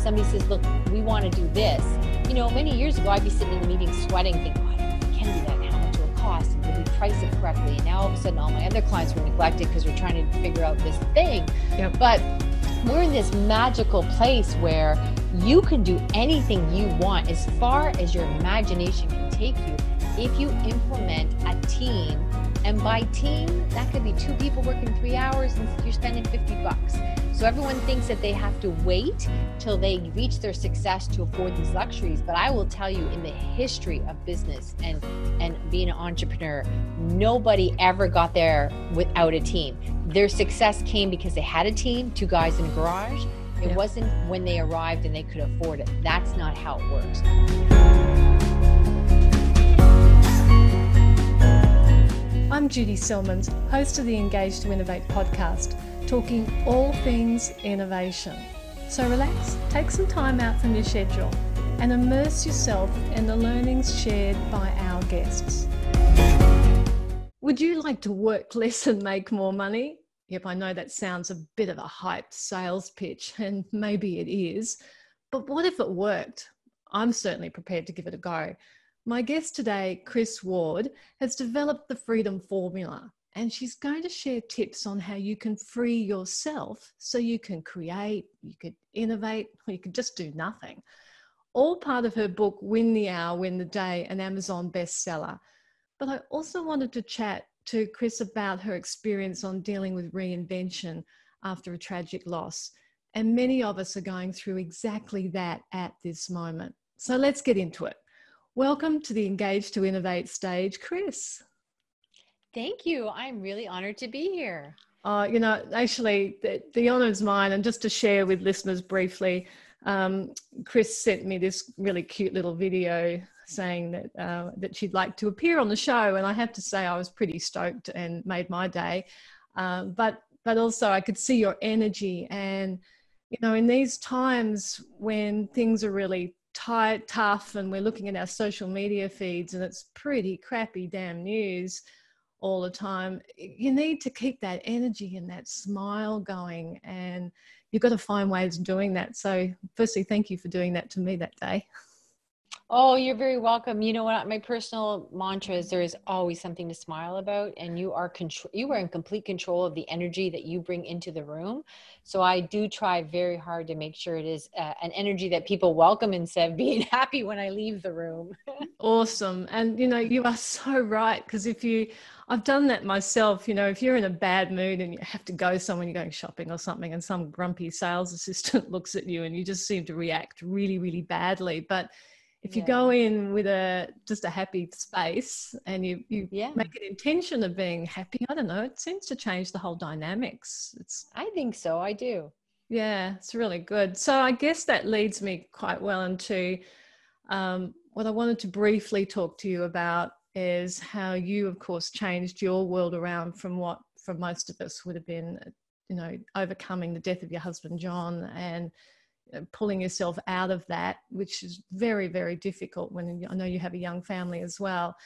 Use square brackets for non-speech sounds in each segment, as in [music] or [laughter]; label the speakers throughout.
Speaker 1: somebody says, look, we want to do this, you know, many years ago, I'd be sitting in the meeting sweating, thinking, oh, I don't know if we can do that. And how much will it cost? And did we price it correctly? And now all of a sudden, all my other clients were neglected because we're trying to figure out this thing. Yep. But we're in this magical place where you can do anything you want as far as your imagination can take you if you implement a team and by team that could be two people working three hours and you're spending 50 bucks so everyone thinks that they have to wait till they reach their success to afford these luxuries. But I will tell you, in the history of business and and being an entrepreneur, nobody ever got there without a team. Their success came because they had a team, two guys in a garage. It wasn't when they arrived and they could afford it. That's not how it works.
Speaker 2: I'm Judy Selmans, host of the Engage to Innovate podcast talking all things innovation. So relax, take some time out from your schedule, and immerse yourself in the learnings shared by our guests. Would you like to work less and make more money? Yep, I know that sounds a bit of a hyped sales pitch, [laughs] and maybe it is. But what if it worked? I'm certainly prepared to give it a go. My guest today, Chris Ward, has developed the Freedom Formula, and she's going to share tips on how you can free yourself so you can create, you could innovate, or you could just do nothing. All part of her book, Win the Hour, Win the Day, an Amazon bestseller. But I also wanted to chat to Chris about her experience on dealing with reinvention after a tragic loss. And many of us are going through exactly that at this moment. So let's get into it. Welcome to the Engage to Innovate stage, Chris.
Speaker 1: Thank you. I'm really honored to be here.
Speaker 2: Uh, you know, actually, the, the honor is mine. And just to share with listeners briefly, um, Chris sent me this really cute little video saying that uh, that she'd like to appear on the show, and I have to say I was pretty stoked and made my day. Um, but but also I could see your energy, and you know, in these times when things are really tight, tough, and we're looking at our social media feeds, and it's pretty crappy damn news all the time. You need to keep that energy and that smile going, and you've got to find ways of doing that. So, firstly, thank you for doing that to me that day. [laughs]
Speaker 1: Oh, you're very welcome. You know what? My personal mantra is there is always something to smile about, and you are control. You are in complete control of the energy that you bring into the room. So I do try very hard to make sure it is uh, an energy that people welcome instead of being [laughs] happy when I leave the room. [laughs]
Speaker 2: awesome, and you know you are so right because if you, I've done that myself. You know, if you're in a bad mood and you have to go somewhere, you're going shopping or something, and some grumpy sales [laughs] assistant looks at you and you just seem to react really, really badly, but if you yeah. go in with a just a happy space and you you yeah. make an intention of being happy i don't know it seems to change the whole dynamics it's
Speaker 1: i think so i do
Speaker 2: yeah it's really good so i guess that leads me quite well into um, what i wanted to briefly talk to you about is how you of course changed your world around from what for most of us would have been you know overcoming the death of your husband john and Uh, pulling yourself out of that, which is very, very difficult when I know you have a young family as well.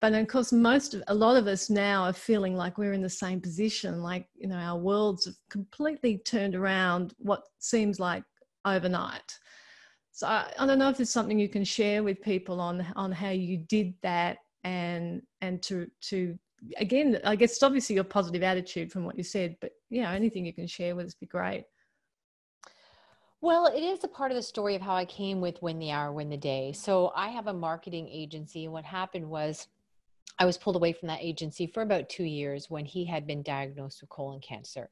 Speaker 2: But of course, most of a lot of us now are feeling like we're in the same position, like you know, our worlds have completely turned around what seems like overnight. So I, I don't know if there's something you can share with people on on how you did that and and to to again, I guess obviously your positive attitude from what you said, but yeah, anything you can share with us be great.
Speaker 1: Well, it is a part of the story of how I came with Win the Hour, Win the Day. So I have a marketing agency, and what happened was I was pulled away from that agency for about two years when he had been diagnosed with colon cancer.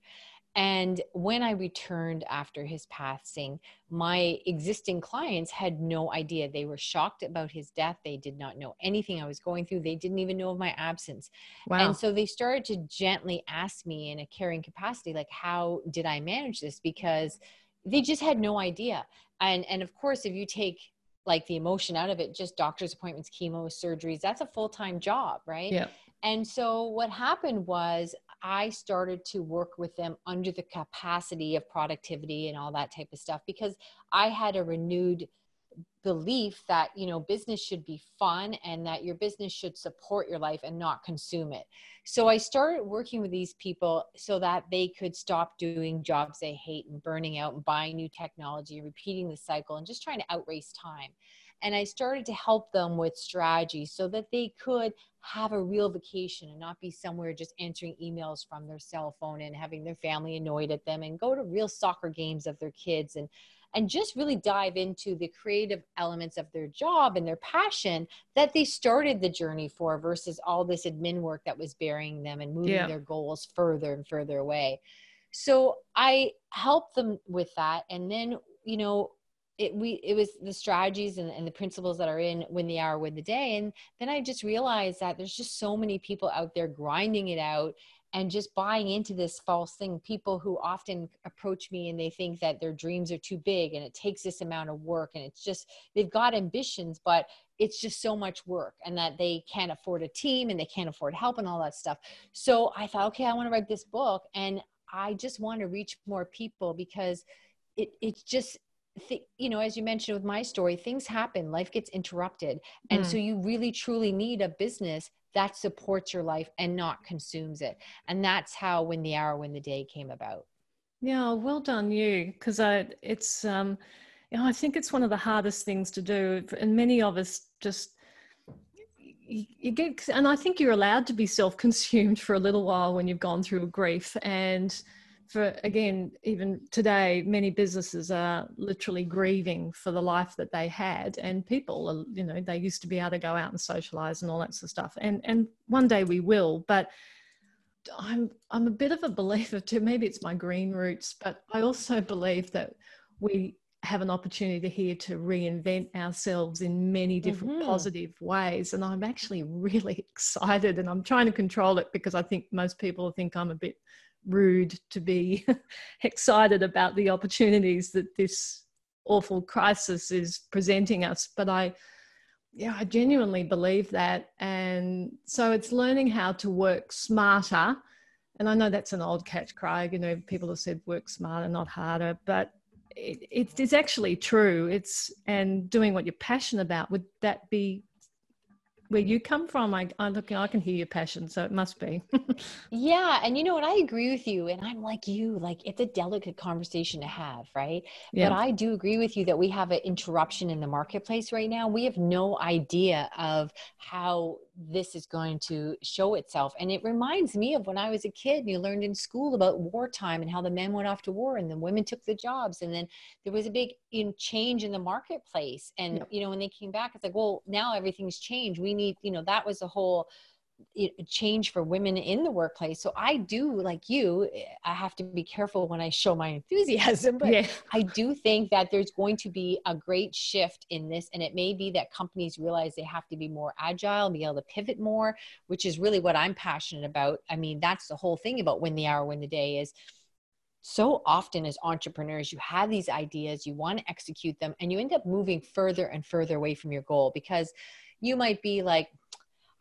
Speaker 1: And when I returned after his passing, my existing clients had no idea. They were shocked about his death. They did not know anything I was going through. They didn't even know of my absence. Wow. And so they started to gently ask me in a caring capacity, like, how did I manage this? Because they just had no idea. And and of course if you take like the emotion out of it just doctor's appointments chemo surgeries that's a full-time job right?
Speaker 2: Yeah.
Speaker 1: And so what happened was i started to work with them under the capacity of productivity and all that type of stuff because i had a renewed belief that you know business should be fun and that your business should support your life and not consume it. So i started working with these people so that they could stop doing jobs they hate and burning out and buying new technology repeating the cycle and just trying to outrace time. And i started to help them with strategies so that they could have a real vacation and not be somewhere just answering emails from their cell phone and having their family annoyed at them and go to real soccer games of their kids and and just really dive into the creative elements of their job and their passion that they started the journey for versus all this admin work that was burying them and moving yeah. their goals further and further away. So I helped them with that. And then, you know, it we it was the strategies and, and the principles that are in win the hour win the day and then i just realized that there's just so many people out there grinding it out and just buying into this false thing. People who often approach me and they think that their dreams are too big and it takes this amount of work and it's just they've got ambitions but it's just so much work and that they can't afford a team and they can't afford help and all that stuff. So i thought okay i want to write this book and i just want to reach more people because it it's just th- you know as you mentioned with my story things happen life gets interrupted. And mm. so you really truly need a business that supports your life and not consumes it. And that's how Win the Hour, Win the Day came about.
Speaker 2: Yeah, well done you. Because I, it's, um, you know, I think it's one of the hardest things to do, and many of us just you, get, and I think you're allowed to be self-consumed [laughs] for a little while when you've gone through a grief, and for again even today many businesses are literally grieving for the life that they had and people are, you know they used to be able to go out and socialize and all that sort of stuff and and one day we will but i'm i'm a bit of a believer too maybe it's my green roots but i also believe that we have an opportunity here to reinvent ourselves in many different mm-hmm. positive ways and i'm actually really [laughs] excited and i'm trying to control it because i think most people think i'm a bit rude to be [laughs] excited about the opportunities that this awful crisis is presenting us. But i yeah i genuinely believe that. And so it's learning how to work smarter. And i know that's an old catch cry you know people have said work smarter not harder. But it, it's actually true. It's and doing what you're passionate about would that be where you come from i i look i can hear your passion so it must be. [laughs]
Speaker 1: Yeah and you know what i agree with you and i'm like you like it's a delicate conversation to have right? Yeah. but i do agree with you that we have an interruption in the marketplace right now. We have no idea of how this is going to show itself. And it reminds me of when I was a kid and you learned in school about wartime and how the men went off to war and the women took the jobs. And then there was a big know, change in the marketplace. And, yep. you know, when they came back, it's like, well, now everything's changed. We need, you know, that was a whole change for women in the workplace. So I do, like you, I have to be careful when I show my enthusiasm, [laughs] but yeah. I do think that there's going to be a great shift in this. And it may be that companies realize they have to be more agile, be able to pivot more, which is really what I'm passionate about. I mean, that's the whole thing about win the hour, win the day is so often as entrepreneurs you have these ideas you want to execute them and you end up moving further and further away from your goal because you might be like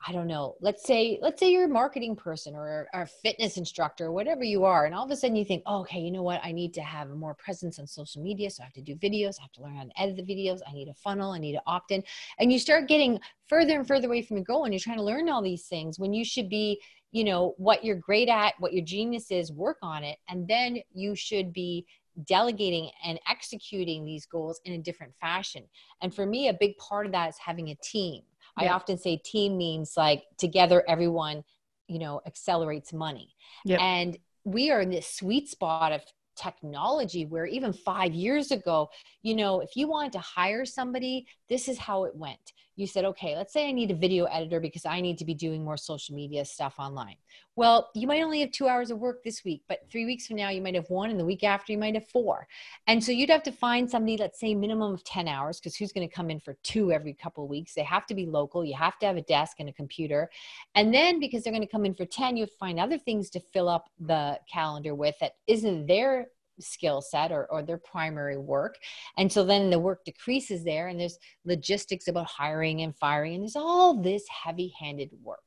Speaker 1: I don't know, let's say, let's say you're a marketing person or, or, a fitness instructor or whatever you are. And all of a sudden you think, oh, okay, you know what? I need to have more presence on social media. So I have to do videos. I have to learn how to edit the videos. I need a funnel. I need to opt in. And you start getting further and further away from your goal and you're trying to learn all these things when you should be, you know, what you're great at, what your genius is, work on it. And then you should be delegating and executing these goals in a different fashion. And for me, a big part of that is having a team yeah. I often say team means like together everyone, you know, accelerates money. Yep. And we are in this sweet spot of technology where even five years ago, you know, if you wanted to hire somebody, this is how it went. You said, okay, let's say I need a video editor because I need to be doing more social media stuff online. Well, you might only have two hours of work this week, but three weeks from now, you might have one, and the week after, you might have four. And so you'd have to find somebody, let's say minimum of 10 hours, because who's going to come in for two every couple of weeks? They have to be local. You have to have a desk and a computer. And then because they're going to come in for 10, you find other things to fill up the calendar with that isn't their skill set or, or their primary work. And so then the work decreases there, and there's logistics about hiring and firing, and there's all this heavy handed work.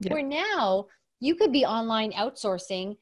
Speaker 1: Yeah. Where now you could be online outsourcing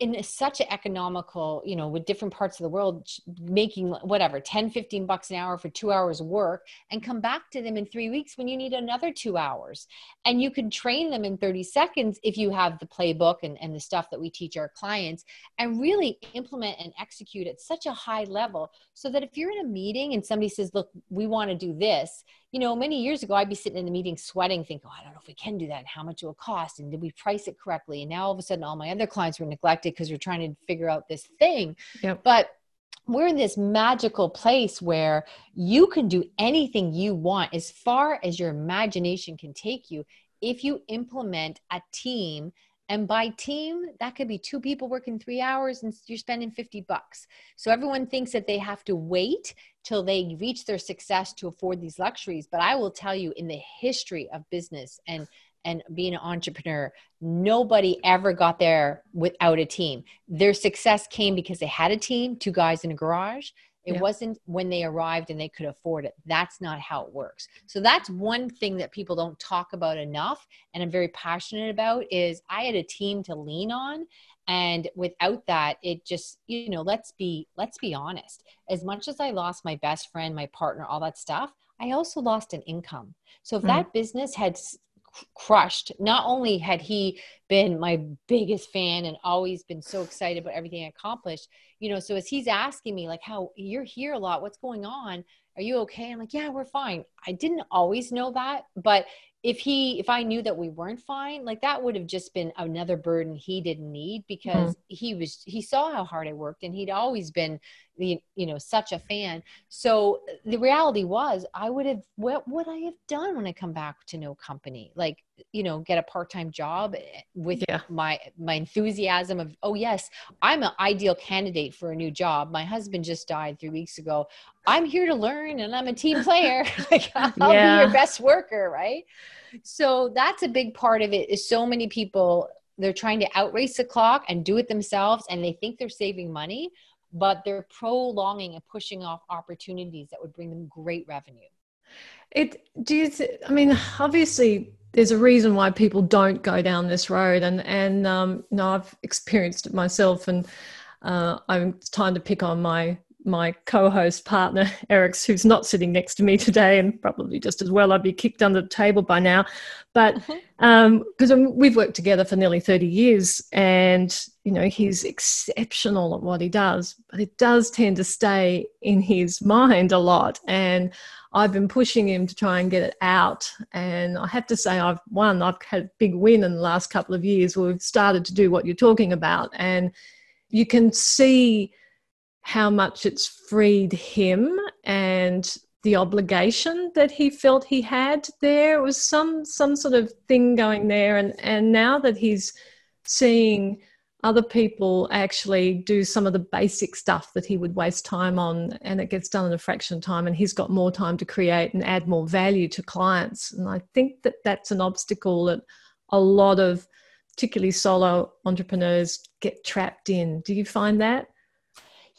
Speaker 1: in such an economical you know with different parts of the world making whatever 10 15 bucks an hour for two hours work and come back to them in three weeks when you need another two hours and you can train them in 30 seconds if you have the playbook and, and the stuff that we teach our clients and really implement and execute at such a high level so that if you're in a meeting and somebody says look we want to do this you know, many years ago, I'd be sitting in the meeting sweating, thinking, oh, I don't know if we can do that and how much it will cost. And did we price it correctly? And now all of a sudden, all my other clients were neglected because you're trying to figure out this thing. Yep. But we're in this magical place where you can do anything you want as far as your imagination can take you if you implement a team and by team, that could be two people working three hours and you're spending 50 bucks. So everyone thinks that they have to wait till they reach their success to afford these luxuries. But I will tell you, in the history of business and and being an entrepreneur, nobody ever got there without a team. Their success came because they had a team, two guys in a garage. It wasn't when they arrived and they could afford it. That's not how it works. So that's one thing that people don't talk about enough and I'm very passionate about is I had a team to lean on and without that it just you know let's be let's be honest. As much as I lost my best friend, my partner, all that stuff, I also lost an income. So if mm. that business had crushed. Not only had he been my biggest fan and always been so excited about everything I accomplished, you know, so as he's asking me, like, how you're here a lot, what's going on? Are you okay? I'm like, yeah, we're fine. I didn't always know that, but if he if i knew that we weren't fine like that would have just been another burden he didn't need because mm-hmm. he was he saw how hard i worked and he'd always been the you know such a fan so the reality was i would have what would i have done when i come back to no company like you know get a part-time job eh, with yeah. my my enthusiasm of oh yes i'm an ideal candidate for a new job my husband just died three weeks ago i'm here to learn and i'm a team [laughs] player [laughs] like i'll yeah. be your best worker right so that's a big part of it is so many people they're trying to outrace the clock and do it themselves and they think they're saving money but they're prolonging and pushing off opportunities that would bring them great revenue.
Speaker 2: It do you th- I mean obviously there's a reason why people don't go down this road and and um you know I've experienced it myself and uh, I'm time to pick on my my co-host partner Eric's who's not sitting next to me today and probably just as well. I'd be kicked under the table by now. But because mm-hmm. um, we've worked together for nearly 30 years and you know he's exceptional at what he does but it does tend to stay in his mind a lot. And I've been pushing him to try and get it out. And I have to say I've won. I've had a big win in the last couple of years where we've started to do what you're talking about. And you can see how much it's freed him and the obligation that he felt he had there. It was some some sort of thing going there. And and now that he's seeing other people actually do some of the basic stuff that he would waste time on and it gets done in a fraction of time and he's got more time to create and add more value to clients. And i think that that's an obstacle that a lot of particularly solo entrepreneurs get trapped in. Do you find that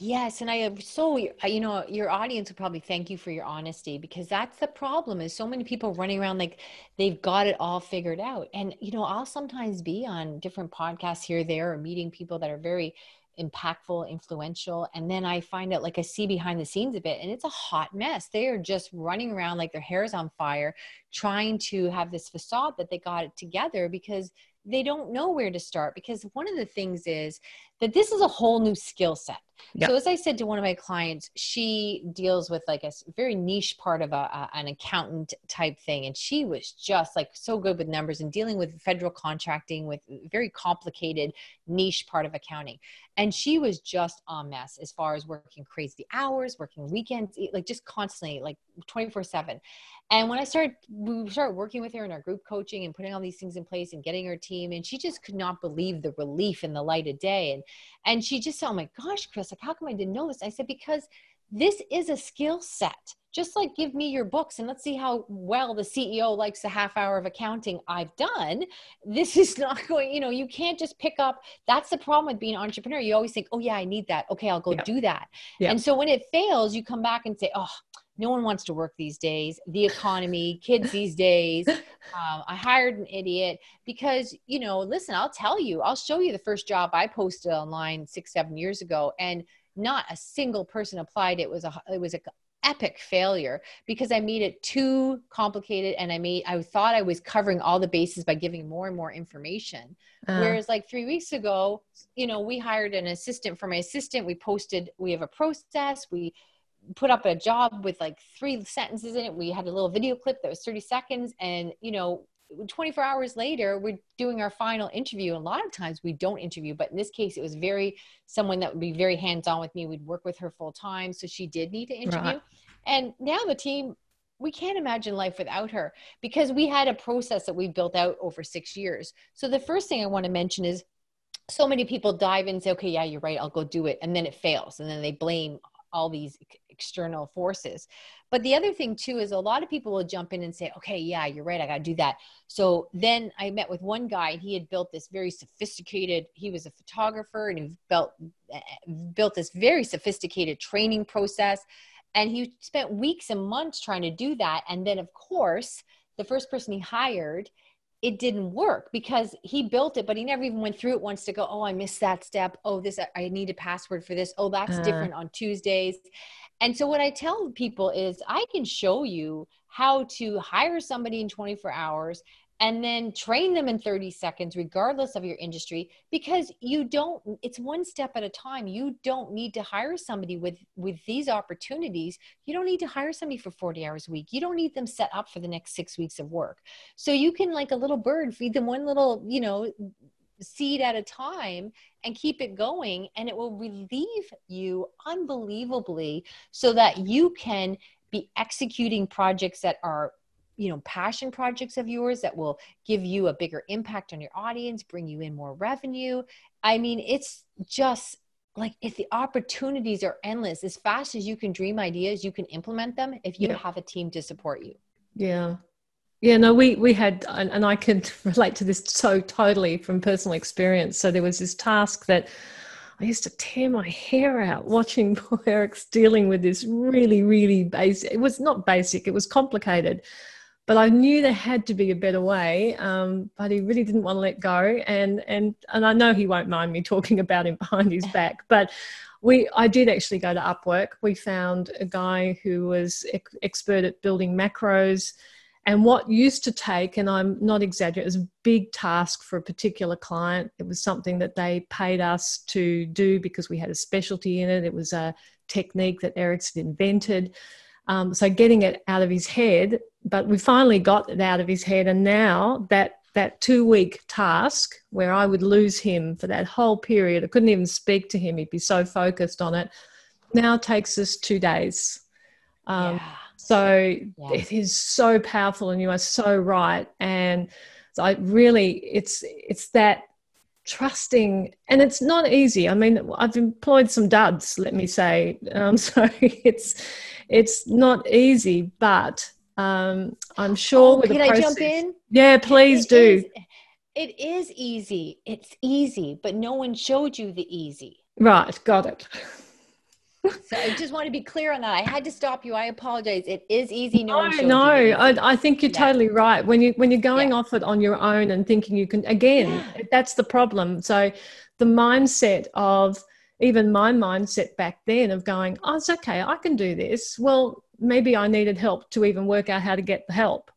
Speaker 1: Yes, and I am so you know your audience will probably thank you for your honesty because that's the problem is so many people running around like they've got it all figured out. And you know, I'll sometimes be on different podcasts here there or meeting people that are very impactful, influential, and then I find out like I see behind the scenes a bit and it's a hot mess. They are just running around like their hair is on fire trying to have this facade that they got it together because they don't know where to start because one of the things is that this is a whole new skill set. Yep. So as I said to one of my clients, she deals with like a very niche part of a, a, an accountant type thing, and she was just like so good with numbers and dealing with federal contracting with very complicated niche part of accounting. And she was just a mess as far as working crazy hours, working weekends, like just constantly, like twenty four seven. And when I started, we started working with her in our group coaching and putting all these things in place and getting her team, and she just could not believe the relief in the light of day. And and she just said, "Oh my gosh, Chris, like how come I didn't know this?" I said, "Because this is a skill set. Just like give me your books and let's see how well the CEO likes a half hour of accounting I've done. This is [laughs] not going, you know, you can't just pick up. That's the problem with being an entrepreneur. You always think, oh, yeah, I need that. Okay, I'll go yeah. do that. Yeah. And so when it fails, you come back and say, oh, no one wants to work these days the economy kids these days. Um, i hired an idiot because you know listen i'll tell you i'll show you the first job i posted online six seven years ago and not a single person applied. It was a it was a epic failure because I made it too complicated and I made I thought I was covering all the bases by giving more and more information. Uh, Whereas like 3 weeks ago, you know, we hired an assistant for my assistant, we posted we have a process, we put up a job with like three sentences in it. We had a little video clip that was 30 seconds and you know 24 hours later we're doing our final interview a lot of times we don't interview but in this case it was very someone that would be very hands-on with me we'd work with her full time so she did need to interview right. and now the team we can't imagine life without her because we had a process that we built out over six years so the first thing i want to mention is so many people dive in and say okay yeah you're right i'll go do it and then it fails and then they blame all these external forces. But the other thing too is a lot of people will jump in and say, okay, yeah, you're right. I got to do that. So then I met with one guy and he had built this very sophisticated, he was a photographer and he built, eh, built this very sophisticated training process. And he spent weeks and months trying to do that. And then of course, the first person he hired, it didn't work because he built it, but he never even went through it once to go, oh, I missed that step. Oh, this, I need a password for this. Oh, that's uh. different on Tuesdays. And so, what I tell people is, I can show you how to hire somebody in 24 hours and then train them in 30 seconds regardless of your industry because you don't it's one step at a time. You don't need to hire somebody with with these opportunities. You don't need to hire somebody for 40 hours a week. You don't need them set up for the next 6 weeks of work. So you can like a little bird feed them one little you know seed at a time and keep it going and it will relieve you unbelievably so that you can be executing projects that are you know passion projects of yours that will give you a bigger impact on your audience bring you in more revenue i mean it's just like if the opportunities are endless as fast as you can dream ideas you can implement them if you yeah. have a team to support you
Speaker 2: yeah yeah no we we had and, and i can [laughs] relate to this so totally from personal experience so there was this task that I used to tear my hair out watching [laughs] Eric's dealing with this really, really basic. It was not basic, it was complicated but I knew there had to be a better way. Um, but he really didn't want to let go, and and and I know he won't mind me talking about him behind his [laughs] back, but. We, I did actually go to Upwork. We found a guy who was ex- expert at building macros, and what used to take, and I'm not exaggerating, it was a big task for a particular client. It was something that they paid us to do because we had a specialty in it. It was a technique that Ericsson invented. Um, so getting it out of his head, but we finally got it out of his head, and now that that two week task where I would lose him for that whole period, I couldn't even speak to him. He'd be so focused on it. Now takes us two days. Um, yeah. So yeah. it is so powerful, and you are so right. And so I really, it's it's that trusting and it's not easy i mean i've employed some duds let me say um, [laughs] so it's it's not easy, but um, I'm sure.
Speaker 1: Oh, can process, I jump in?
Speaker 2: Yeah, please
Speaker 1: it
Speaker 2: do.
Speaker 1: Is, it is easy. It's easy, but no one showed you the easy.
Speaker 2: Right, got it. [laughs]
Speaker 1: so I just want to be clear on that. I had to stop you. I apologize. It is easy.
Speaker 2: No, no, no I, I, think you're yeah. totally right. When you when you're going yeah. off it on your own and thinking you can again, yeah. that's the problem. So the mindset of even my mindset back then of going, oh, it's okay, I can do this. Well, maybe I needed help to even work out how to get the help.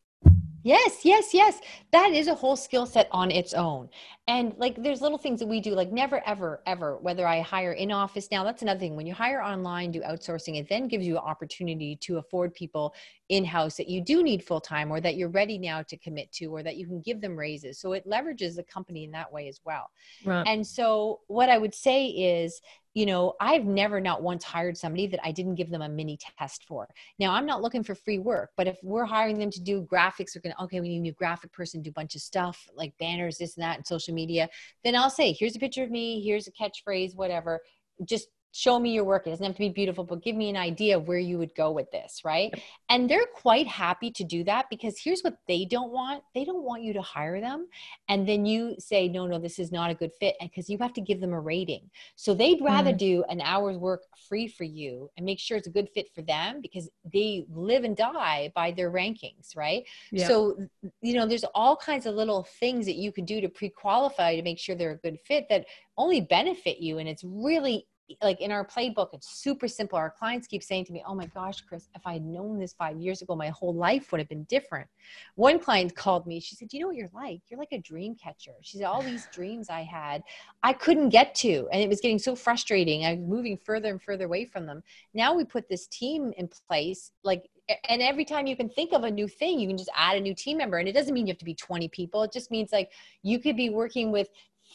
Speaker 1: Yes, yes, yes. That is a whole skill set on its own. And like there's little things that we do, like never, ever, ever, whether I hire in office now, that's another thing. When you hire online, do outsourcing, it then gives you an opportunity to afford people in house that you do need full time or that you're ready now to commit to or that you can give them raises. So it leverages the company in that way as well. Right. And so what I would say is, you know, I've never not once hired somebody that I didn't give them a mini test for. Now, I'm not looking for free work, but if we're hiring them to do graphics, we're going to, okay, we need a new graphic person, do a bunch of stuff like banners, this and that, and social media, then I'll say, here's a picture of me, here's a catchphrase, whatever. Just show me your work. It doesn't have to be beautiful, but give me an idea of where you would go with this, right? And they're quite happy to do that because here's what they don't want. They don't want you to hire them. And then you say, no, no, this is not a good fit. And because you have to give them a rating. So they'd rather mm. do an hour's work free for you and make sure it's a good fit for them because they live and die by their rankings, right? Yeah. So, you know, there's all kinds of little things that you can do to pre qualify to make sure they're a good fit that only benefit you. And it's really like in our playbook, it's super simple. Our clients keep saying to me, Oh my gosh, Chris, if I had known this five years ago, my whole life would have been different. One client called me. She said, You know what you're like? You're like a dream catcher. She said, All these [sighs] dreams I had, I couldn't get to. And it was getting so frustrating. I was moving further and further away from them. Now we put this team in place, like and every time you can think of a new thing you can just add a new team member and it doesn't mean you have to be 20 people it just means like you could be working with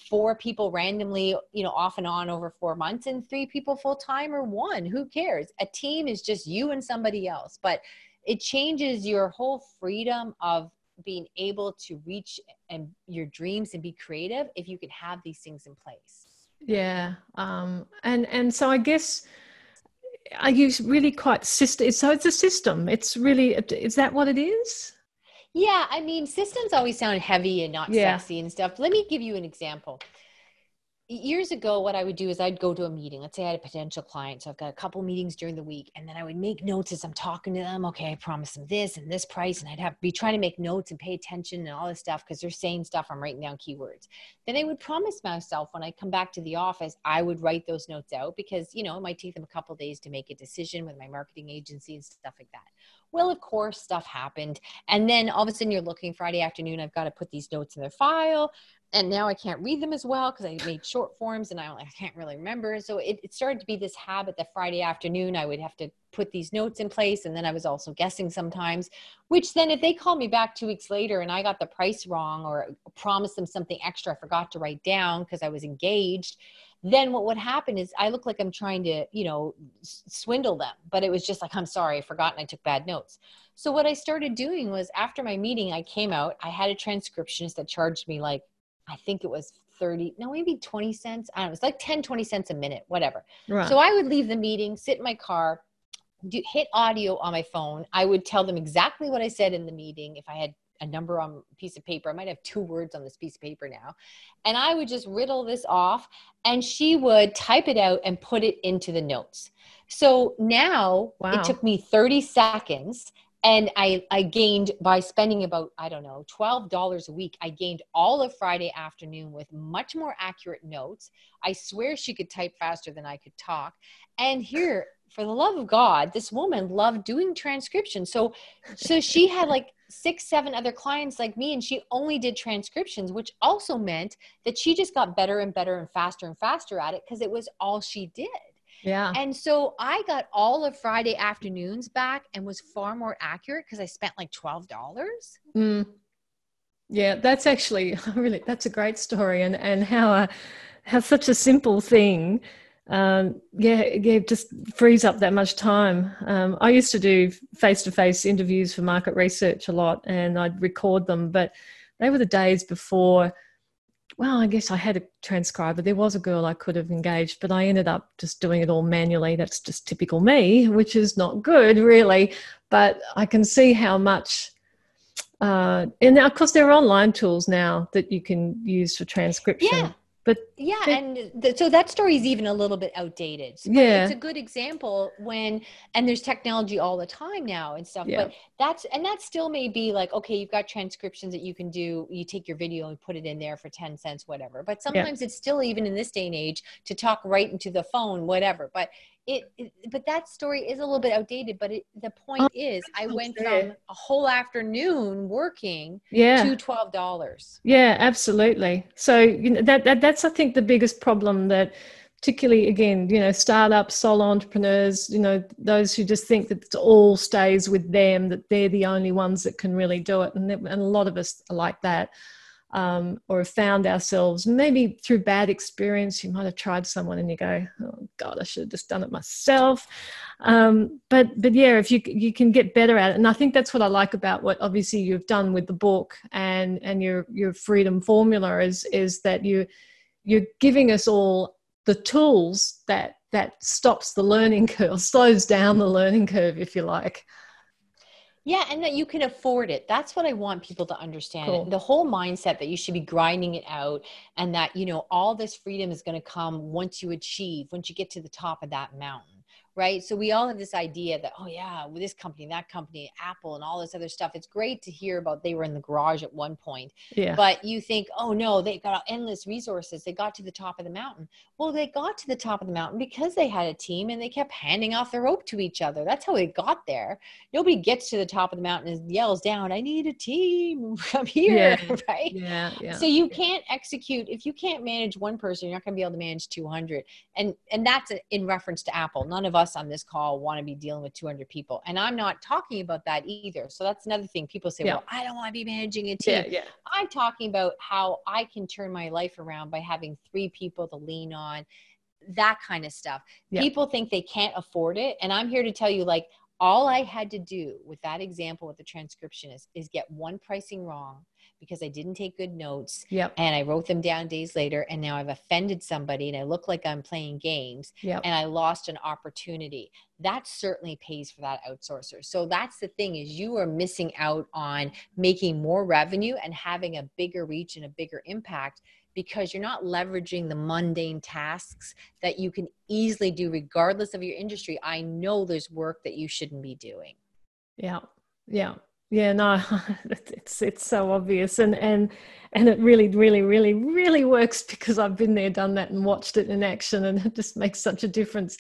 Speaker 1: four people randomly, you know, off and on over four months and three people full time or one. Who cares? A team is just you and somebody else. But it changes your whole freedom of being able to reach and your dreams and be creative if you can have these things in place.
Speaker 2: Yeah. Um, and and so I guess are you really quite system so it's a system it's really is that what it is
Speaker 1: yeah, I mean, systems always sound heavy and not yeah. sexy and stuff. Let me give you an example. Years ago, what I would do is I'd go to a meeting. Let's say I had a potential client. So I've got a couple meetings during the week, and then I would make notes as I'm talking to them. Okay, I promised them this and this price, and I'd have be trying to make notes and pay attention and all this stuff because they're saying stuff. I'm writing down keywords. Then I would promise myself when I come back to the office, I would write those notes out because you know it might take them a couple days to make a decision with my marketing agency and stuff like that. Well, of course, stuff happened. And then all of a sudden you're looking Friday afternoon, I've got to put these notes in their file. And now I can't read them as well because I made short forms and I, I can't really remember. So it, it started to be this habit that Friday afternoon I would have to put these notes in place. And then I was also guessing sometimes, which then if they call me back two weeks later and I got the price wrong or promised them something extra I forgot to write down because I was engaged, then what would happen is I look like I'm trying to, you know, swindle them. But it was just like, I'm sorry, I forgot and I took bad notes. So what I started doing was after my meeting, I came out, I had a transcriptionist that charged me like, I think it was 30, no, maybe 20 cents. I don't know. It's like 10, 20 cents a minute, whatever. Right. So I would leave the meeting, sit in my car, do, hit audio on my phone. I would tell them exactly what I said in the meeting. If I had a number on a piece of paper. I might have two words on this piece of paper now. And I would just riddle this off and she would type it out and put it into the notes. So now wow. it took me 30 seconds and I, I gained by spending about i don't know $12 a week i gained all of friday afternoon with much more accurate notes i swear she could type faster than i could talk and here for the love of god this woman loved doing transcription so so she had like six, seven other clients like me, and she only did transcriptions, which also meant that she just got better and better and faster and faster at it because it was all she did.
Speaker 2: Yeah.
Speaker 1: And so I got all of Friday afternoons back and was far more accurate because I spent like $12.
Speaker 2: Mm. Yeah, that's actually [laughs] really, that's a great story. And, and how, a, how such a simple thing um, yeah, yeah, just frees up that much time. Um, I used to do face to face interviews for market research a lot and I'd record them, but they were the days before. Well, I guess I had a transcriber. There was a girl I could have engaged, but I ended up just doing it all manually. That's just typical me, which is not good, really. But I can see how much uh, and of course there are online tools now that you can use for transcription
Speaker 1: yeah but yeah and th- so that story is even a little bit outdated. So yeah it's a good example when and there's technology all the time now and stuff yeah. but that's and that still may be like okay you've got transcriptions that you can do. You take your video and put it in there for 10 cents whatever. But sometimes yeah. it's still even in this day and age to talk right into the phone whatever. But it, it, but that story is a little bit outdated but it, the point oh, is i went from a whole afternoon working yeah. to $12
Speaker 2: yeah absolutely. So you know that, that that's i think the biggest problem that particularly again you know startups solo entrepreneurs you know those who just think that it all stays with them that they're the only ones that can really do it and, and a lot of us are like that um, or found ourselves maybe through bad experience you might have tried someone and you go oh god i should have just done it myself um, but but yeah if you you can get better at it and i think that's what i like about what obviously you've done with the book and and your your freedom formula is is that you you're giving us all the tools that that stops the learning [laughs] curve, slows down the learning curve, if you like.
Speaker 1: Yeah, and that you can afford it. That's what I want people to understand. Cool. The whole mindset that you should be grinding it out and that, you know, all this freedom is going to come once you achieve, once you get to the top of that mountain right? So we all have this idea that, oh yeah, with this company, that company, Apple, and all this other stuff. It's great to hear about they were in the garage at one point. Yeah. But you think, oh no, they've got endless resources. They got to the top of the mountain. Well, they got to the top of the mountain because they had a team and they kept handing off the rope to each other. That's how they got there. Nobody gets to the top of the mountain and yells down, I need a team. [laughs] I'm here. Yeah. [laughs] Right. Yeah. yeah. So you can't execute if you can't manage one person, you're not going to be able to manage 200. And and that's in reference to Apple. None of us us on this call want to be dealing with 200 people. And I'm not talking about that either. So that's another thing. People say, yeah. well, I don't want to be managing a team. Yeah, yeah. I'm talking about how I can turn my life around by having three people to lean on, that kind of stuff. Yeah. People think they can't afford it. And I'm here to tell you, like, all I had to do with that example with the transcription is, is get one pricing wrong because I didn't take good notes. Yep. And I wrote them down days later and now I've offended somebody and I look like I'm playing games yep. and I lost an opportunity. That certainly pays for that outsourcer. So that's the thing is you are missing out on making more revenue and having a bigger reach and a bigger impact because you're not leveraging the mundane tasks that you can easily do regardless of your industry. I know there's work that you shouldn't be doing.
Speaker 2: Yeah. Yeah yeah no [laughs] it's it's so obvious. And and and it really really really really works [laughs] because i've been there done that and watched it in action and [laughs] it just makes such a difference.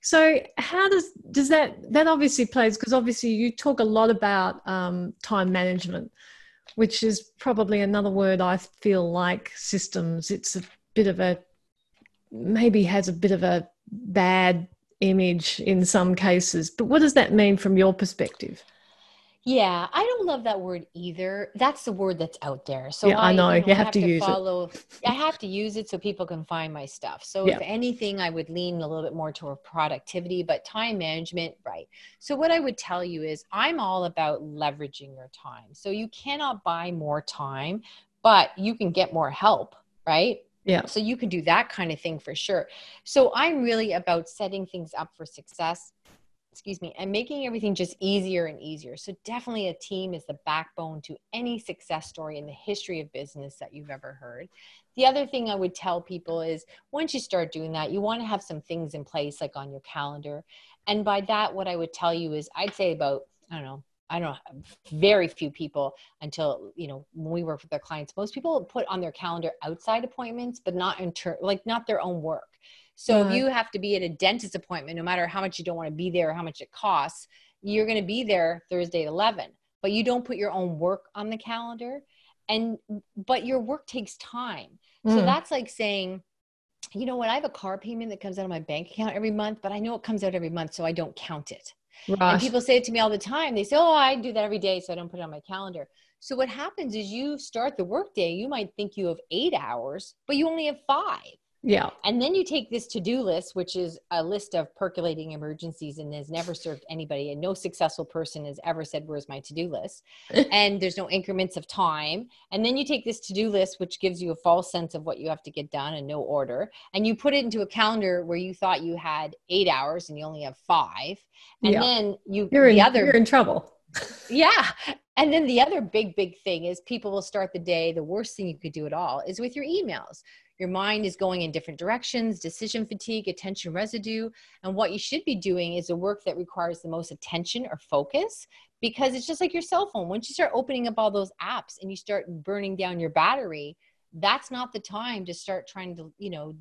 Speaker 2: So how does does that that obviously plays because obviously you talk a lot about um, time management which is probably another word i feel like systems it's a bit of a maybe has a bit of a bad image in some cases. But what does that mean from your perspective
Speaker 1: yeah, I don't love that word either. That's the word that's out there. So
Speaker 2: yeah, I, I know you, know, you have, have, to, use follow, it.
Speaker 1: I have to use it so people can find my stuff. So yeah. if anything, I would lean a little bit more toward productivity, but time management, right? So what I would tell you is I'm all about leveraging your time. So you cannot buy more time, but you can get more help, right? Yeah. So you can do that kind of thing for sure. So I'm really about setting things up for success excuse me, and making everything just easier and easier. So, definitely a team is the backbone to any success story in the history of business that you've ever heard. The other thing I would tell people is once you start doing that, you want to have some things in place like on your calendar. And by that, what I would tell you is I'd say about, I don't know, I don't know, very few people until, you know, when we work with our clients, most people put on their calendar outside appointments, but not in ter- like not their own work. So uh-huh. if you have to be at a dentist appointment, no matter how much you don't want to be there or how much it costs, you're going to be there Thursday at 11, but you don't put your own work on the calendar. And, but your work takes time. Mm. So that's like saying, you know what, I have a car payment that comes out of my bank account every month, but I know it comes out every month, so I don't count it. And people say it to me all the time. They say, Oh, I do that every day, so I don't put it on my calendar. So what happens is you start the workday, you might think you have eight hours, but you only have five.
Speaker 2: Yeah.
Speaker 1: And then you take this to do list, which is a list of percolating emergencies and has never served anybody. And no successful person has ever said, Where's my to do list? [laughs] and there's no increments of time. And then you take this to do list, which gives you a false sense of what you have to get done and no order. And you put it into a calendar where you thought you had eight hours and you only have five. And yeah. then you,
Speaker 2: you're in, the other, you're in trouble. [laughs]
Speaker 1: yeah. And then the other big, big thing is people will start the day. The worst thing you could do at all is with your emails. Your mind is going in different directions, decision fatigue, attention residue. And what you should be doing is the work that requires the most attention or focus because it's just like your cell phone. Once you start opening up all those apps and you start burning down your battery, that's not the time to start trying to, you know,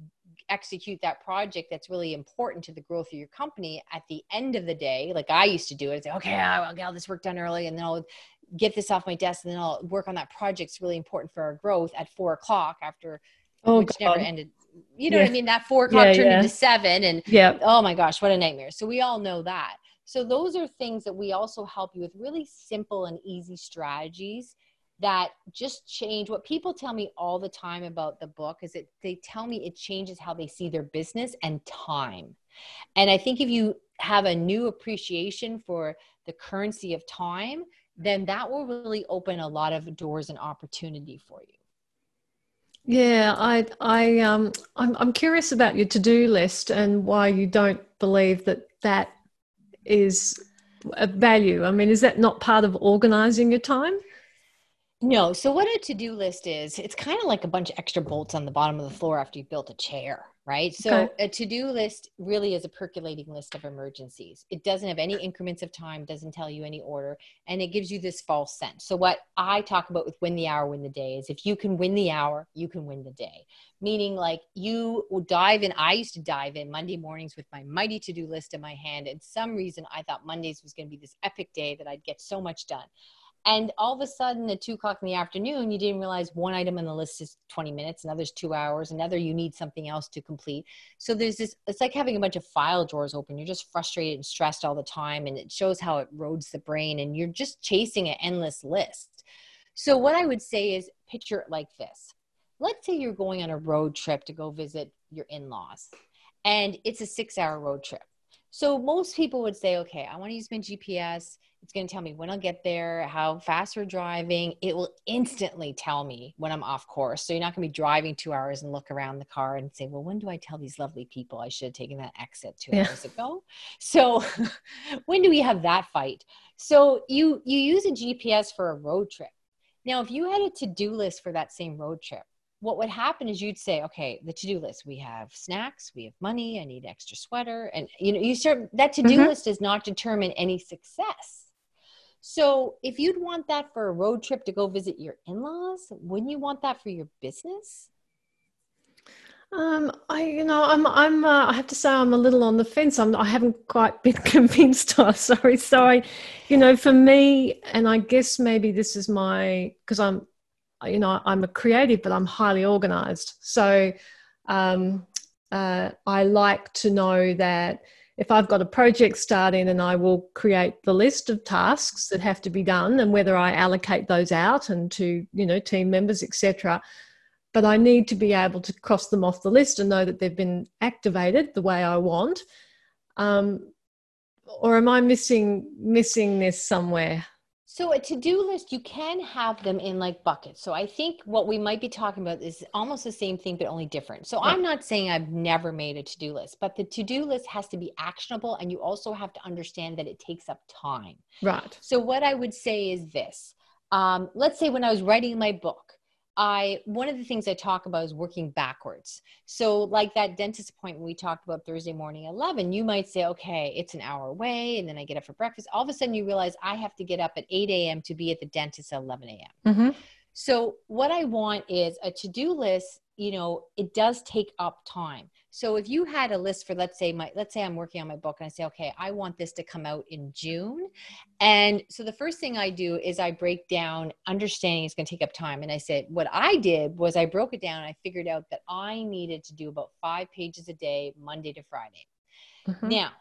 Speaker 1: execute that project that's really important to the growth of your company at the end of the day like i used to do it I'd say okay i'll get all this work done early and then i'll get this off my desk and then i'll work on that project it's really important for our growth at four o'clock after oh, which God. never ended. You know yeah. what I mean? That four o'clock yeah, turned yeah. into seven, and yeah. oh my gosh, what a nightmare! So we all know that. So those are things that we also help you with really simple and easy strategies that just change what people tell me all the time about the book is that they tell me it changes how they see their business and time. And I think if you have a new appreciation for the currency of time, then that will really open a lot of doors and opportunity for you.
Speaker 2: Yeah, I, I, um, I'm, I'm curious about your to-do list and why you don't believe that that is a value. I mean, is that not part of organizing your time?
Speaker 1: No. So what a to-do list is, it's kind of like a bunch of extra bolts on the bottom of the floor after you built a chair, right? So okay. a to-do list really is a percolating list of emergencies. It doesn't have any increments of time, doesn't tell you any order, and it gives you this false sense. So what I talk about with win the hour, win the day is if you can win the hour, you can win the day. Meaning like you will dive in. I used to dive in Monday mornings with my mighty to-do list in my hand. And some reason I thought Mondays was going to be this epic day that I'd get so much done. And all of a sudden, at two o'clock in the afternoon, you didn't realize one item on the list is 20 minutes, another's two hours, another you need something else to complete. So there's this, it's like having a bunch of file drawers open. You're just frustrated and stressed all the time. And it shows how it roads the brain, and you're just chasing an endless list. So, what I would say is picture it like this let's say you're going on a road trip to go visit your in laws, and it's a six hour road trip. So, most people would say, okay, I want to use my GPS it's going to tell me when I'll get there, how fast we're driving. It will instantly tell me when I'm off course. So you're not going to be driving two hours and look around the car and say, well, when do I tell these lovely people I should have taken that exit two yeah. hours ago? So [laughs] when do we have that fight? So you you use a GPS for a road trip. Now, if you had a to-do list for that same road trip, what would happen is you'd say, okay, the to-do list, we have snacks, we have money, I need extra sweater. And you know, you start that to-do mm-hmm. list does not determine any success so if you'd want that for a road trip to go visit your in-laws, wouldn't you want that for your business?
Speaker 2: Um, I, you know, I'm, I'm, uh, I have to say, I'm a little on the fence. I'm, I haven't quite been [laughs] convinced. [laughs] Oh, sorry, sorry. You know, for me, and I guess maybe this is my because I'm, you know, I'm a creative, but I'm highly organized. So, um, uh, I like to know that if I've got a project starting and I will create the list of tasks that have to be done and whether I allocate those out and to, you know, team members, etc. But I need to be able to cross them off the list and know that they've been activated the way I want. Um, or am I missing missing this somewhere?
Speaker 1: So a to-do list, you can have them in like buckets. So I think what we might be talking about is almost the same thing, but only different. So I'm not saying I've never made a to-do list, but the to-do list has to be actionable, and you also have to understand that it takes up time.
Speaker 2: Right.
Speaker 1: So what I would say is this: um, let's say when I was writing my book, I one of the things I talk about is working backwards. So like that dentist appointment we talked about Thursday morning 11, you might say, okay, it's an hour away, and then I get up for breakfast. All of a sudden, you realize I have to get up at 8 a.m. to be at the dentist at 11 a.m. Mm-hmm. So what I want is a to-do list. You know, it does take up time. So if you had a list for let's say my let's say I'm working on my book and I say okay, I want this to come out in June. And so the first thing I do is I break down understanding it's going to take up time and I said what I did was I broke it down I figured out that I needed to do about 5 pages a day Monday to Friday. Mm-hmm. Now,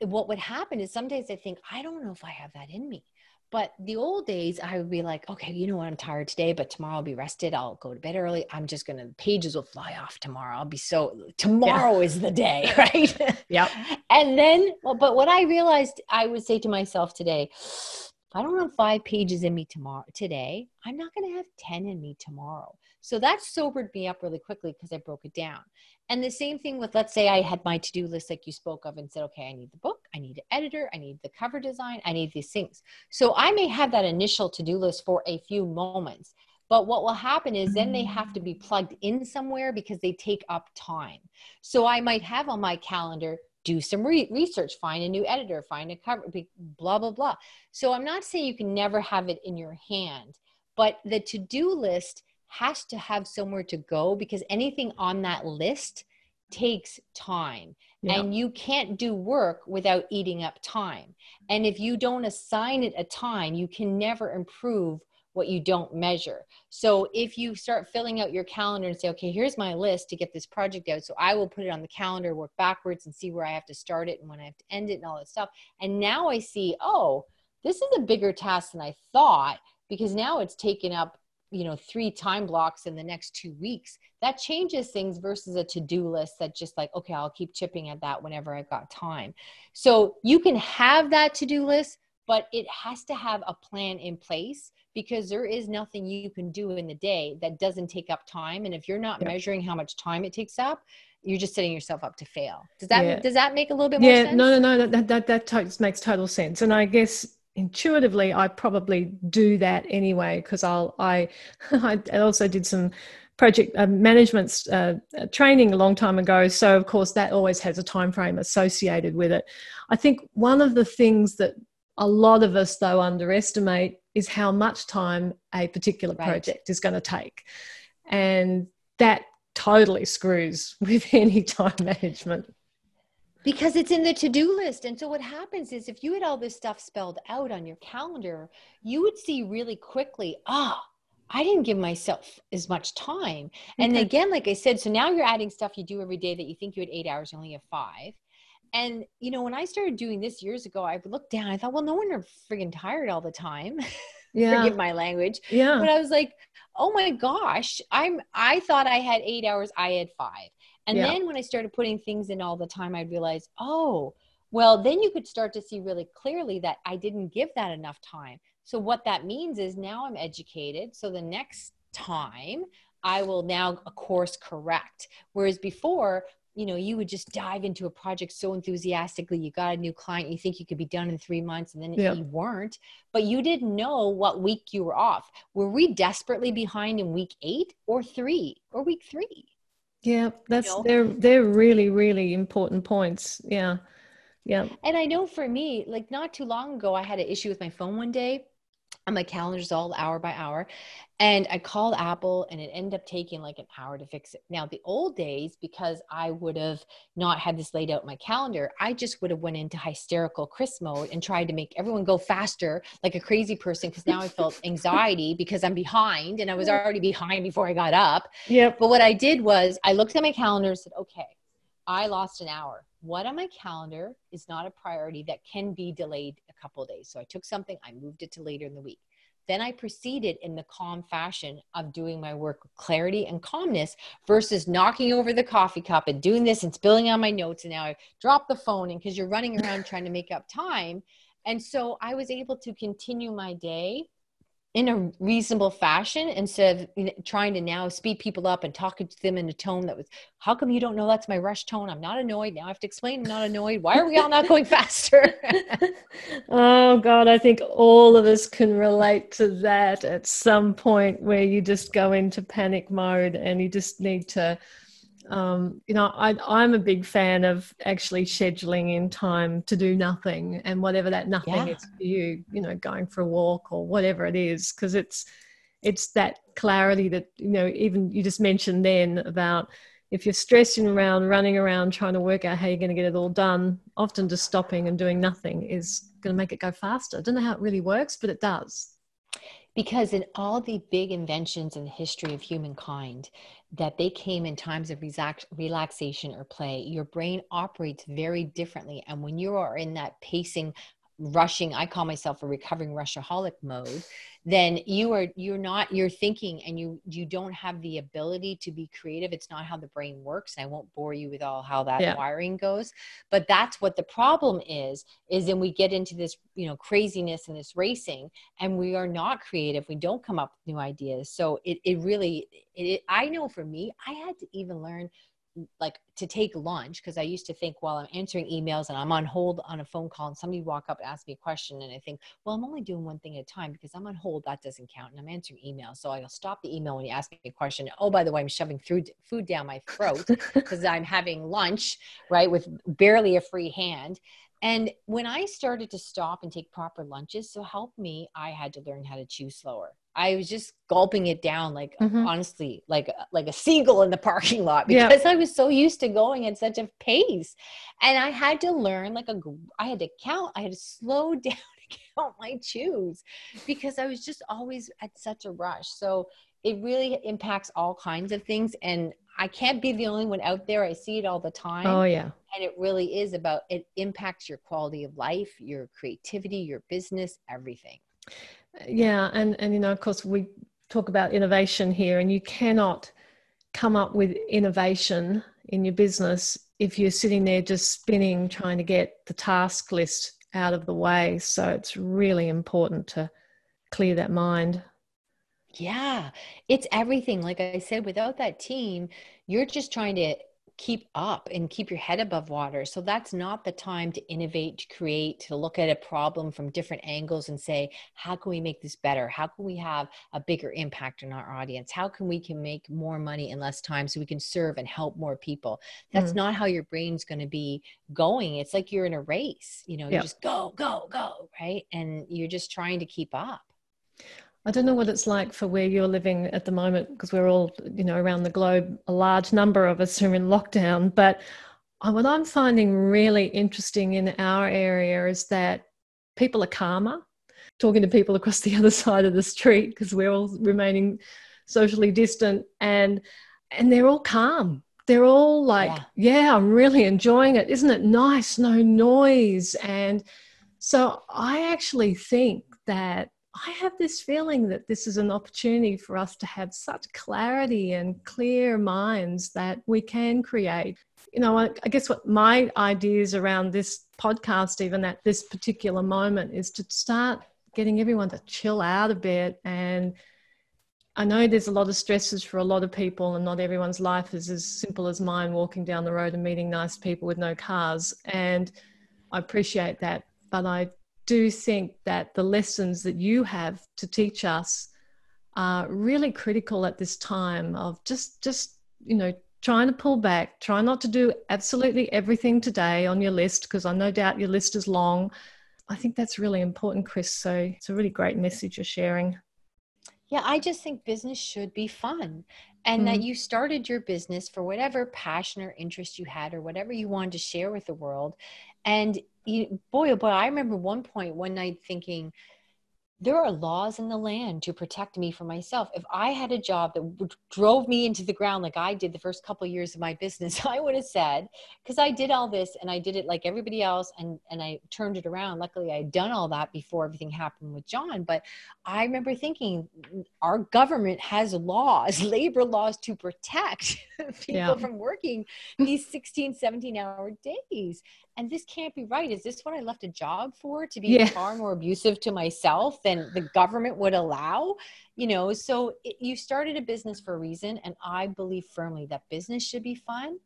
Speaker 1: what would happen is some days I think I don't know if I have that in me. But the old days, I would be like, okay, you know what? I'm tired today, but tomorrow I'll be rested. I'll go to bed early. I'm just going to, pages will fly off tomorrow. I'll be so, tomorrow yeah. is the day, [laughs] right?
Speaker 2: yep.
Speaker 1: And then, well, but what I realized I would say to myself today, if I don't have five pages in me tomorrow, today, I'm not going to have 10 in me tomorrow. So that sobered me up really quickly because I broke it down. And the same thing with, let's say I had my to do list like you spoke of and said, okay, I need the book, I need an editor, I need the cover design, I need these things. So I may have that initial to do list for a few moments. But what will happen is then they have to be plugged in somewhere because they take up time. So I might have on my calendar, do some re- research, find a new editor, find a cover, blah, blah, blah. So I'm not saying you can never have it in your hand, but the to do list has to have somewhere to go because anything on that list takes time and you can't do work without eating up time. And if you don't assign it a time you can never improve what you don't measure. So if you start filling out your calendar and say okay here's my list to get this project out so i will put it on the calendar work backwards and see where i have to start it and when i have to end it and all that stuff. And now i see oh this is a bigger task than i thought because now it's taken up you know three time blocks in the next two weeks that changes things versus a to-do list that just like okay i'll keep chipping at that whenever i've got time so you can have that to-do list but it has to have a plan in place because there is nothing you can do in the day that doesn't take up time. And if you're not measuring how much time it takes up, you're just setting yourself up to fail. Does that yeah. does that make a little bit more sense?
Speaker 2: Yeah, no, no, no, that that that, that makes total sense. And I guess intuitively I probably do that anyway because I'll I [laughs] I also did some project uh, management uh, training a long time ago so of course that always has a time frame associated with it i think one of the things that a lot of us though underestimate is how much time a particular right. project is going to take and that totally screws [laughs] with any time management
Speaker 1: because it's in the to-do list and so what happens is if you had all this stuff spelled out on your calendar you would see really quickly ah I didn't give myself as much time. And okay. again, like I said, so now you're adding stuff you do every day that you think you had eight hours, you only have five. And you know, when I started doing this years ago, I looked down, I thought, well, no wonder I'm friggin' tired all the time. [laughs] Yeah. Forgive my language.
Speaker 2: Yeah.
Speaker 1: But I was like, oh my gosh, I'm I thought I had eight hours, I had five. And yeah. then when I started putting things in all the time, I realized, oh, well, then you could start to see really clearly that I didn't give that enough time. So what that means is now I'm educated. So the next time I will now a course correct. Whereas before, you know, you would just dive into a project so enthusiastically. You got a new client, you think you could be done in three months, and then yep. you weren't. But you didn't know what week you were off. Were we desperately behind in week eight or three or week three?
Speaker 2: Yeah, that's you know? they're they're really really important points. Yeah, yeah.
Speaker 1: And I know for me, like not too long ago, I had an issue with my phone one day on my calendars all hour by hour. And i called apple and it ended up taking like an hour to fix it. Now the old days because i would have not had this laid out in my calendar i just would have went into hysterical chris mode and tried to make everyone go faster like a crazy person because now i felt [laughs] anxiety because i'm behind and i was already behind before i got up.
Speaker 2: Yeah
Speaker 1: but what i did was i looked at my calendar and said okay i lost an hour what on my calendar is not a priority that can be delayed a couple days. So I took something, I moved it to later in the week. Then I proceeded in the calm fashion of doing my work with clarity and calmness versus knocking over the coffee cup and doing this and spilling on my notes. And now I drop the phone and because you're running around trying to make up time. And so I was able to continue my day in a reasonable fashion instead of trying to now speed people up and talking to them in a tone that was how come you don't know that's my rush tone? I'm not annoyed. Now i have to explain i'm not annoyed. Why are we all not going [laughs] faster? [laughs]
Speaker 2: Oh god i think all of us can relate to that at some point where you just go into panic mode and you just need to um, you know, I, I'm a big fan of actually scheduling in time to do nothing and whatever that nothing yeah. is for you, you know, going for a walk or whatever it is, because it's it's that clarity that you know even you just mentioned then about if you're stressing around running around trying to work out how you're going to get it all done often just stopping and doing nothing is going to make it go faster i don't know how it really works but it does
Speaker 1: because in all the big inventions in the history of humankind that they came in times of relax- relaxation or play your brain operates very differently. And when you are in that pacing rushing i call myself a recovering rushaholic mode then you are you're not you're thinking and you you don't have the ability to be creative. It's not how the brain works. And i won't bore you with all how that yeah. wiring goes. But that's what the problem is is then we get into this you know craziness and this racing and we are not creative. We don't come up with new ideas. So it, it really it, i know for me i had to even learn like to take lunch because I used to think while I'm answering emails and I'm on hold on a phone call and somebody walk up and ask me a question and I think, well, I'm only doing one thing at a time because I'm on hold. That doesn't count. And I'm answering emails. So I'll stop the email when you ask me a question. Oh, by the way, I'm shoving food, food down my throat [laughs] because I'm having lunch, right, with barely a free hand. And when I started to stop and take proper lunches, so help me, I had to learn how to chew slower. I was just gulping it down, like mm-hmm. honestly, like like a seagull in the parking [laughs] lot, because yeah. I was so used to going at such a pace, and I had to learn like a. I had to count. I had to slow [laughs] down to count my chews, because I was just always at such a rush. So it really impacts all kinds of things, and I can't be the only one out there. I see it all the time.
Speaker 2: Oh yeah,
Speaker 1: and it really is about it impacts your quality of life, your creativity, your business, everything
Speaker 2: yeah and and you know of course we talk about innovation here and you cannot come up with innovation in your business if you're sitting there just spinning trying to get the task list out of the way so it's really important to clear that mind.
Speaker 1: Yeah, it's everything. Like I said, without that team, you're just trying to keep up and keep your head above water. So that's not the time to innovate, to create, to look at a problem from different angles and say, how can we make this better? How can we have a bigger impact on our audience? How can we can make more money in less time so we can serve and help more people? That's mm. not how your brain's going to be going. It's like you're in a race, you know, you just go, go, go, right? And you're just trying to keep up.
Speaker 2: I don't know what it's like for where you're living at the moment because we're all, you know, around the globe, a large number of us are in lockdown. But uh, what I'm finding really interesting in our area is that people are calmer. Talking to people across the [laughs] other side of the street because we're all remaining socially distant and and they're all calm. They're all like, yeah. yeah, I'm really enjoying it. Isn't it nice? No noise. And so I actually think that I have this feeling that this is an opportunity for us to have such clarity and clear minds that we can create. You know, I, guess what my ideas around this podcast, even at this particular moment, is to start getting everyone to chill out a bit. And I know there's a lot of stresses for a lot of people, and not everyone's life is as simple as mine walking down the road and meeting nice people with no cars. And I appreciate that. But I do think that the lessons that you have to teach us are really critical at this time of just just you know trying to pull back try not to do absolutely everything today on your list because i no doubt your list is long. I think that's really important chris so it's a really great message you're sharing.
Speaker 1: Yeah i just think business should be fun and mm. that you started your business for whatever passion or interest you had or whatever you wanted to share with the world and you, boy, oh boy, I remember one point one night thinking, there are laws in the land to protect me from myself. If I had a job that drove me into the ground like I did the first couple of years of my business, [laughs] I would have said, because I did all this and I did it like everybody else and, and I turned it around. Luckily, I had done all that before everything happened with John. But I remember thinking, our government has laws, [laughs] labor laws to protect [laughs] people yeah. from working these 16, 17 hour days and this can't be right. Is this what I left a job for to be yeah. far more abusive to myself than the government would allow? You know, so it, you started a business for a reason. And I believe firmly that business should be fun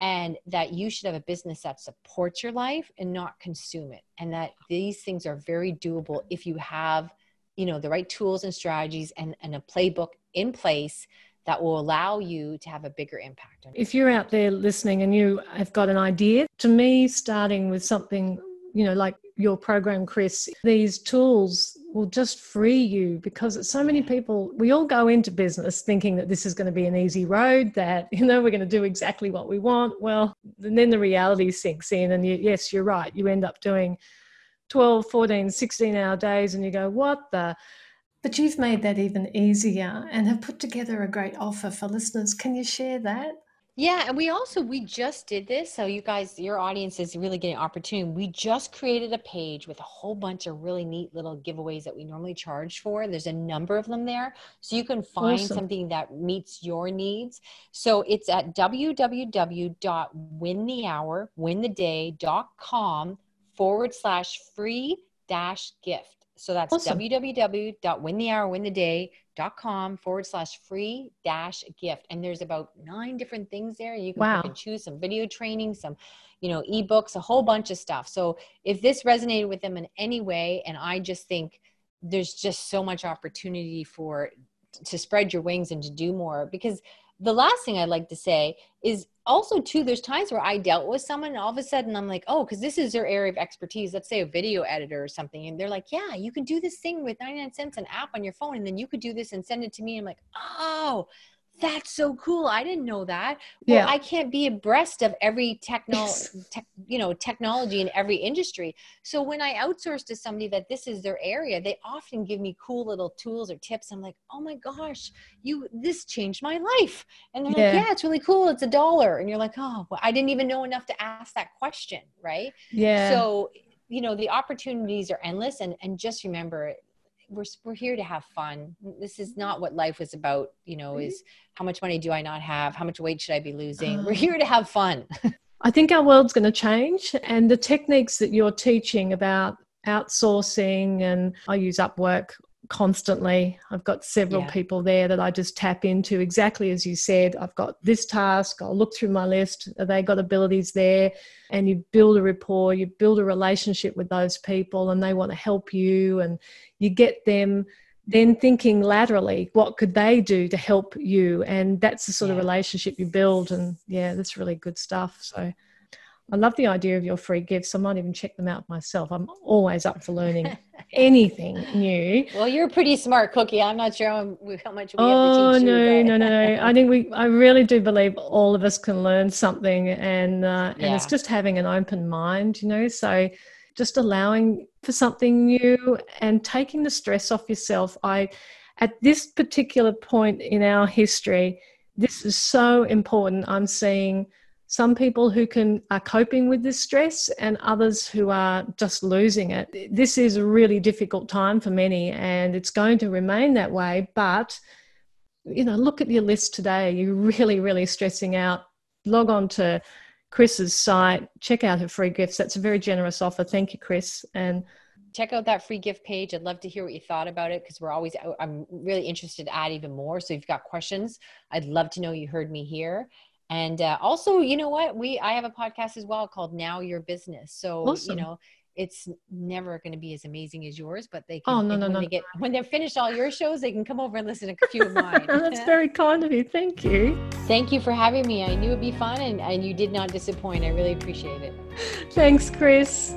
Speaker 1: and that you should have a business that supports your life and not consume it. And that these things are very doable if you have, you know, the right tools and strategies and, and a playbook in place that will allow you to have a bigger impact.
Speaker 2: If you're out there listening and you have got an idea, to me, starting with something, you know, like your program, Chris, these tools will just free you because so many people, we all go into business thinking that this is going to be an easy road, that, [laughs] you know, we're going to do exactly what we want. Well, and then the reality sinks in, and you, yes, you're right. You end up doing 12, 14, 16 hour days, and you go, what the? But you've made that even easier and have put together a great offer for listeners. Can you share that?
Speaker 1: Yeah, and we also we just did this, so you guys, your audience is really getting opportunity. We just created a page with a whole bunch of really neat little giveaways that we normally charge for. There's a number of them there, so you can find awesome. something that meets your needs. So it's at www.winthehour, forward slash free dash gift. So that's awesome. www.winthehourwintheday.com forward slash free dash gift. And there's about nine different things there. You can wow. choose some video training, some, you know, ebooks, a whole bunch of stuff. So if this resonated with them in any way, and I just think there's just so much opportunity for to spread your wings and to do more because the last thing I'd like to say is also too there's times where i dealt with someone and all of a sudden i'm like oh because this is their area of expertise let's say a video editor or something and they're like yeah you can do this thing with 99 cents an app on your phone and then you could do this and send it to me i'm like oh that's so cool i didn't know that. Well yeah. i can't be abreast of every techno tech, you know technology in every industry. So when i outsource to somebody that this is their area they often give me cool little tools or tips. I'm like oh my gosh you this changed my life. And they're yeah. like yeah it's really cool it's a dollar. And you're like oh well, i didn't even know enough to ask that question right?
Speaker 2: Yeah.
Speaker 1: So you know the opportunities are endless and and just remember we're we're here to have fun. This is mm-hmm. not what life was about. You know, mm-hmm. is how much money do I not have? How much weight should I be losing? We're uh-huh. here to have fun. [laughs]
Speaker 2: I think our world's going to change, and the techniques that you're teaching about outsourcing, and I use Upwork constantly. I've got several yeah. people there that I just tap into exactly as you said. I've got this task, I'll look through my list. They got abilities there? And you build a rapport, you build a relationship with those people, and they want to help you, and you get them then thinking laterally, what could they do to help you? And that's the sort yeah. of relationship you build. And yeah, that's really good stuff. So I love the idea of your free gifts. I might even check them out myself. I'm always up for learning [laughs] anything new.
Speaker 1: Well, you're a pretty smart cookie. I'm not sure how, much we
Speaker 2: oh,
Speaker 1: have to teach
Speaker 2: no,
Speaker 1: you.
Speaker 2: no, no, no. [laughs] I think we, I really do believe all of us can learn something, and uh, and yeah. it's just having an open mind, you know. So just allowing for something new and taking the stress off yourself. I, at this particular point in our history, this is so important. I'm seeing some people who can are coping with this stress and others who are just losing it. This is a really difficult time for many and it's going to remain that way but you know look at your list today. You're really really stressing out? Log on to chris's site check out her free gifts. That's a very generous offer. Thank you chris. And
Speaker 1: check out that free gift page. I'd love to hear what you thought about it because we're always i'm really interested to add even more. So if you've got questions i'd love to know you heard me here and uh, also, you know what? We I have a podcast as well called Now Your Business. So awesome. you know, it's never going to be as amazing as yours, but they can. Oh no no when no! They get when they're finished all your shows, they can come over and listen to a few of mine. [laughs]
Speaker 2: That's very kind of you. Thank you.
Speaker 1: Thank you for having me. I knew it'd be fun, and and you did not disappoint. I really appreciate it.
Speaker 2: Thanks, Chris.